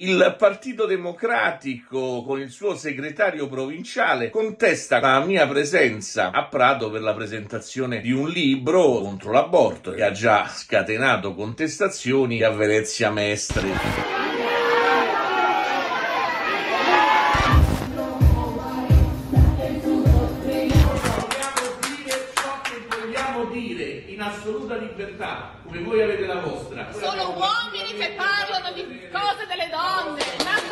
Il Partito Democratico, con il suo segretario provinciale, contesta la mia presenza a Prato per la presentazione di un libro contro l'aborto che ha già scatenato contestazioni a Venezia Mestre. Assoluta libertà, come voi avete la vostra. Sono uomini che parlano di cose delle donne.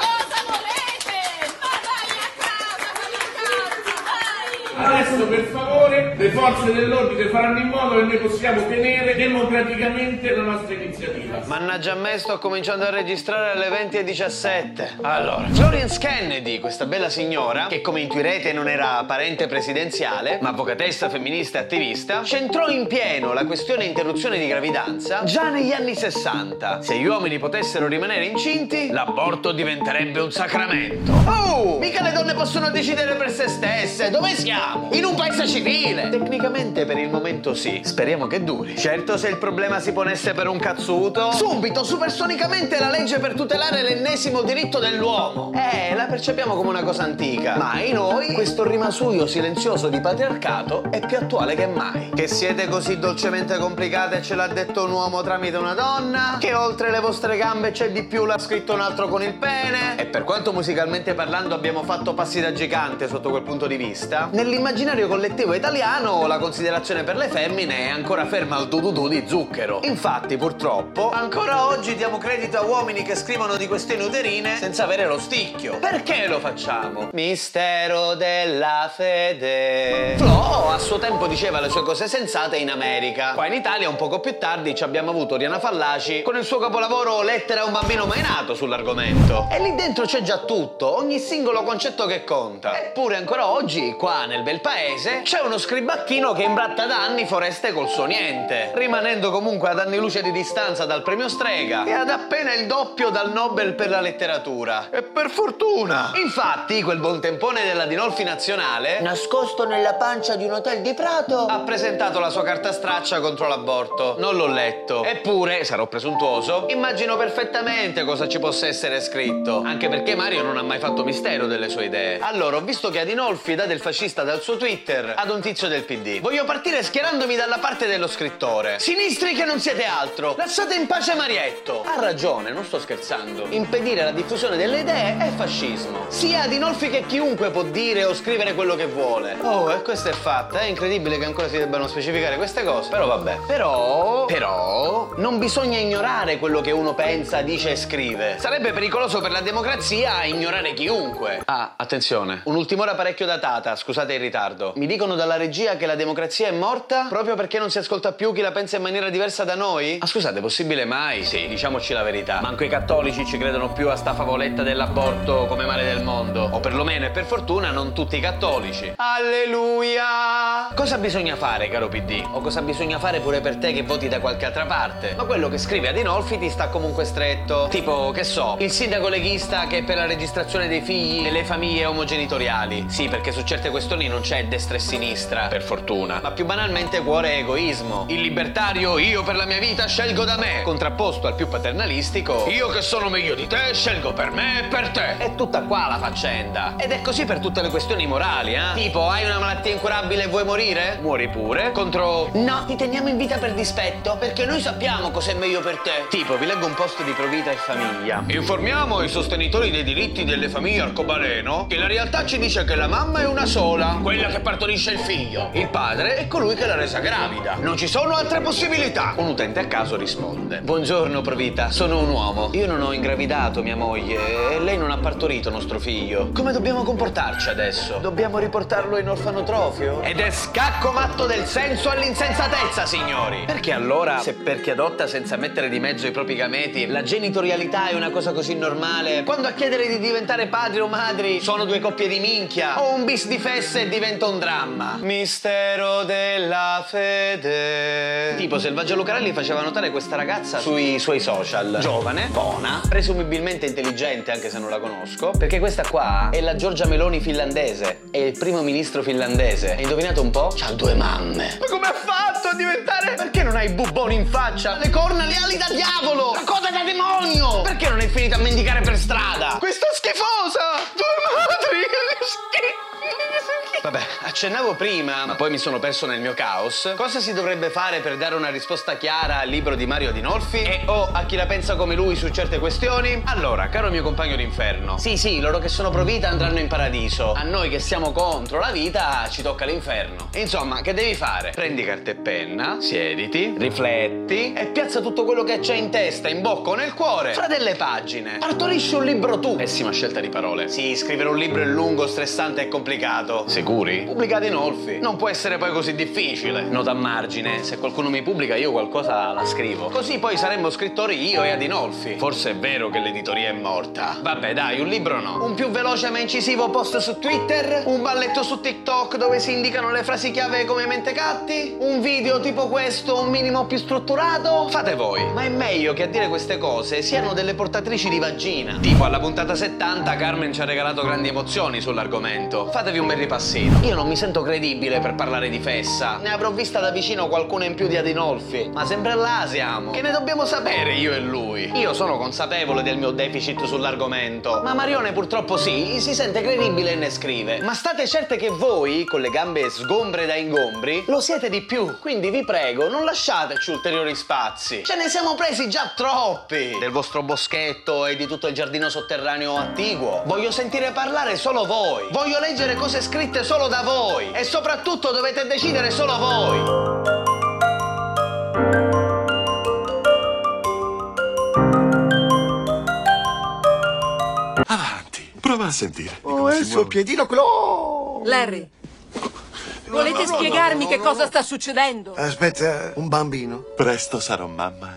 Adesso per favore le forze dell'ordine faranno in modo che noi possiamo tenere democraticamente la nostra iniziativa. Mannaggia a me, sto cominciando a registrare alle 20.17. Allora, Florence Kennedy, questa bella signora, che come intuirete non era parente presidenziale, ma avvocatessa femminista e attivista, centrò in pieno la questione interruzione di gravidanza già negli anni 60. Se gli uomini potessero rimanere incinti, l'aborto diventerebbe un sacramento. Oh! Mica le donne possono decidere per se stesse. Dove siamo? In un paese civile. Tecnicamente per il momento sì. Speriamo che duri. Certo, se il problema si ponesse per un cazzuto, subito, supersonicamente la legge per tutelare l'ennesimo diritto dell'uomo. Eh, la percepiamo come una cosa antica. Ma in noi, questo rimasuio silenzioso di patriarcato è più attuale che mai. Che siete così dolcemente complicate ce l'ha detto un uomo tramite una donna? Che oltre le vostre gambe c'è di più l'ha scritto un altro con il pene? E per quanto musicalmente parlando abbiamo fatto passi da gigante sotto quel punto di vista, nell'immaginario collettivo italiano la considerazione per le femmine è ancora ferma al dududù di zucchero. Infatti, purtroppo, ancora oggi diamo credito a uomini che scrivono di questioni uterine senza avere lo sticchio. Perché lo facciamo? Mistero della fede. Flo a suo tempo diceva le sue cose sensate in America. Qua in Italia, un poco più tardi, ci abbiamo avuto Oriana Fallaci con il suo capolavoro Lettera a un bambino mai nato sull'argomento. E lì dentro c'è già tutto, ogni singolo concetto che conta. Eppure ancora oggi, qua nel bel paese, c'è uno scribacchino che imbratta da anni foreste col suo niente, rimanendo comunque ad anni luce di distanza dal premio Strega e ad appena il doppio dal Nobel per la letteratura. E per fortuna! Infatti, quel buon tempone della Dinolfi Nazionale, nascosto nella pancia di un hotel di Prato, ha presentato la sua carta straccia contro l'aborto. Non l'ho letto. Eppure, sarò presuntuoso, immagino perfettamente cosa ci possa essere scritto. Anche perché Mario non ha mai fatto mistero delle sue idee. Allora, ho visto che Adinolfi dà del fascista dal suo Twitter ad un tizio del PD. Voglio partire schierandomi dalla parte dello scrittore. Sinistri che non siete altro. Lasciate in pace Marietto. Ha ragione, non sto scherzando. Impedire la diffusione delle idee è fascismo. Sia Adinolfi che chiunque può dire o scrivere quello che vuole. Oh, e questa è fatta. È incredibile che ancora si debbano specificare queste cose. Però vabbè. Però, però, non bisogna ignorare quello che uno pensa, dice e scrive. Sarebbe pericoloso per la democrazia ignorare chiunque. Ah, attenzione. Un'ultima ora parecchio datata, scusate il ritardo. Mi dicono dalla regia che la democrazia è morta proprio perché non si ascolta più chi la pensa in maniera diversa da noi? Ah, scusate, è possibile mai? Sì, diciamoci la verità. Manco i cattolici ci credono più a sta favoletta dell'aborto come male del mondo. O perlomeno, e per fortuna, non tutti i cattolici. Alleluia! Cosa bisogna fare, caro PD? O cosa bisogna fare pure per te che voti da qualche altra parte? Ma quello che scrive Adinolfi ti sta comunque stretto. Tipo, che so, il sindaco leghista che è per la registrazione dei figli nelle famiglie omogenitoriali. Sì, perché su certe questioni non c'è destra e sinistra, per fortuna. Ma più banalmente cuore e egoismo. Il libertario, io per la mia vita scelgo da me. Contrapposto al più paternalistico, io che sono meglio di te, scelgo per me e per te. È tutta qua la faccenda. Ed è così per tutte le questioni morali, eh? Tipo, hai una malattia incurabile e vuoi morire? Muori pure. Contro... No, ti teniamo in vita per dispetto, perché noi sappiamo cos'è meglio per te. Tipo, vi leggo un post di Provita e Famiglia. Informiamo i sostenitori dei diritti delle famiglie arcobaleno che la realtà ci dice che la mamma è una sola, quella che partorisce il figlio. Il padre è colui che l'ha resa gravida. Non ci sono altre possibilità. Un utente a caso risponde. Buongiorno, Provita, sono un uomo. Io non ho ingravidato mia moglie e lei non ha partorito nostro figlio. Come dobbiamo comportarci adesso? Dobbiamo riportarlo in orfanotrofio? Ed è scacco matto del senso all'insensatezza, signori. Perché allora, se per chi adotta senza mettere di mezzo i propri gameti, la genitorialità è una cosa così normale, quando a chiedere di diventare padri o madri sono due coppie di minchia o un bis di fesse diventa un dramma? mistero della fede. Tipo, Selvaggio Lucarelli faceva notare questa ragazza sui suoi social. Giovane, buona, presumibilmente intelligente, anche se non la conosco. Perché questa qua è la Giorgia Meloni finlandese. È il primo ministro finlandese. E indovinate un po'? C'ha due mamme. Ma come ha fatto a diventare? Perché non hai i bubboni in faccia? Le corna, le ali da diavolo! La coda da demonio! Perché non è finita a mendicare per strada? Questa schifosa! Due madri! Vabbè, accennavo prima, ma poi mi sono perso nel mio caos. Cosa si dovrebbe fare per dare una risposta chiara al libro di Mario Dinolfi? E o a chi la pensa come lui su certe questioni? Allora, caro mio compagno d'inferno, sì, sì, loro che sono pro vita andranno in paradiso. A noi che siamo contro la vita ci tocca l'inferno. Insomma, che devi fare? Prendi carta e penna, siediti, rifletti e piazza tutto quello che c'è in testa, in bocca o nel cuore fra delle pagine. Partorisci un libro tu. Pessima scelta di parole. Sì, scrivere un libro è lungo, stressante e complicato. Sicuri? Pubblicate in Olfi. Non può essere poi così difficile. Nota a margine, se qualcuno mi pubblica io qualcosa la scrivo. Così poi saremmo scrittori io e Adinolfi. Forse è vero che l'editoria è morta. Vabbè, dai, un libro no. Un più veloce ma incisivo post su Twitter? Un balletto su TikTok dove si indicano le frasi chiave come mentecatti? Un video tipo questo, un minimo più strutturato? Fate voi. Ma è meglio che a dire queste cose siano delle portatrici di vagina. Tipo alla puntata 70 Carmen ci ha regalato grandi emozioni sull'argomento. Fatevi un bel ripassino. Io non mi sento credibile per parlare di fessa. Ne avrò vista da vicino qualcuno in più di Adinolfi. Ma sempre là siamo. Che ne dobbiamo sapere io e lui? Io sono consapevole del mio deficit sull'argomento. Ma Marione purtroppo sì, si sente credibile e ne scrive. Ma state certe che voi, con le gambe sgombre da ingombri, lo siete di più. Quindi vi prego, non lasciateci ulteriori spazi. Ce ne siamo presi già troppi. Del vostro boschetto e di tutto il giardino sotterraneo attiguo. Voglio sentire parlare solo voi. Voglio leggere cose scritte solo da voi. E soprattutto dovete decidere solo voi. Avanti, prova a sentire. Oh, come è il suo piedino clo! Larry, volete no, no, spiegarmi no, che no, cosa no. sta succedendo? Aspetta, un bambino. Presto sarò mamma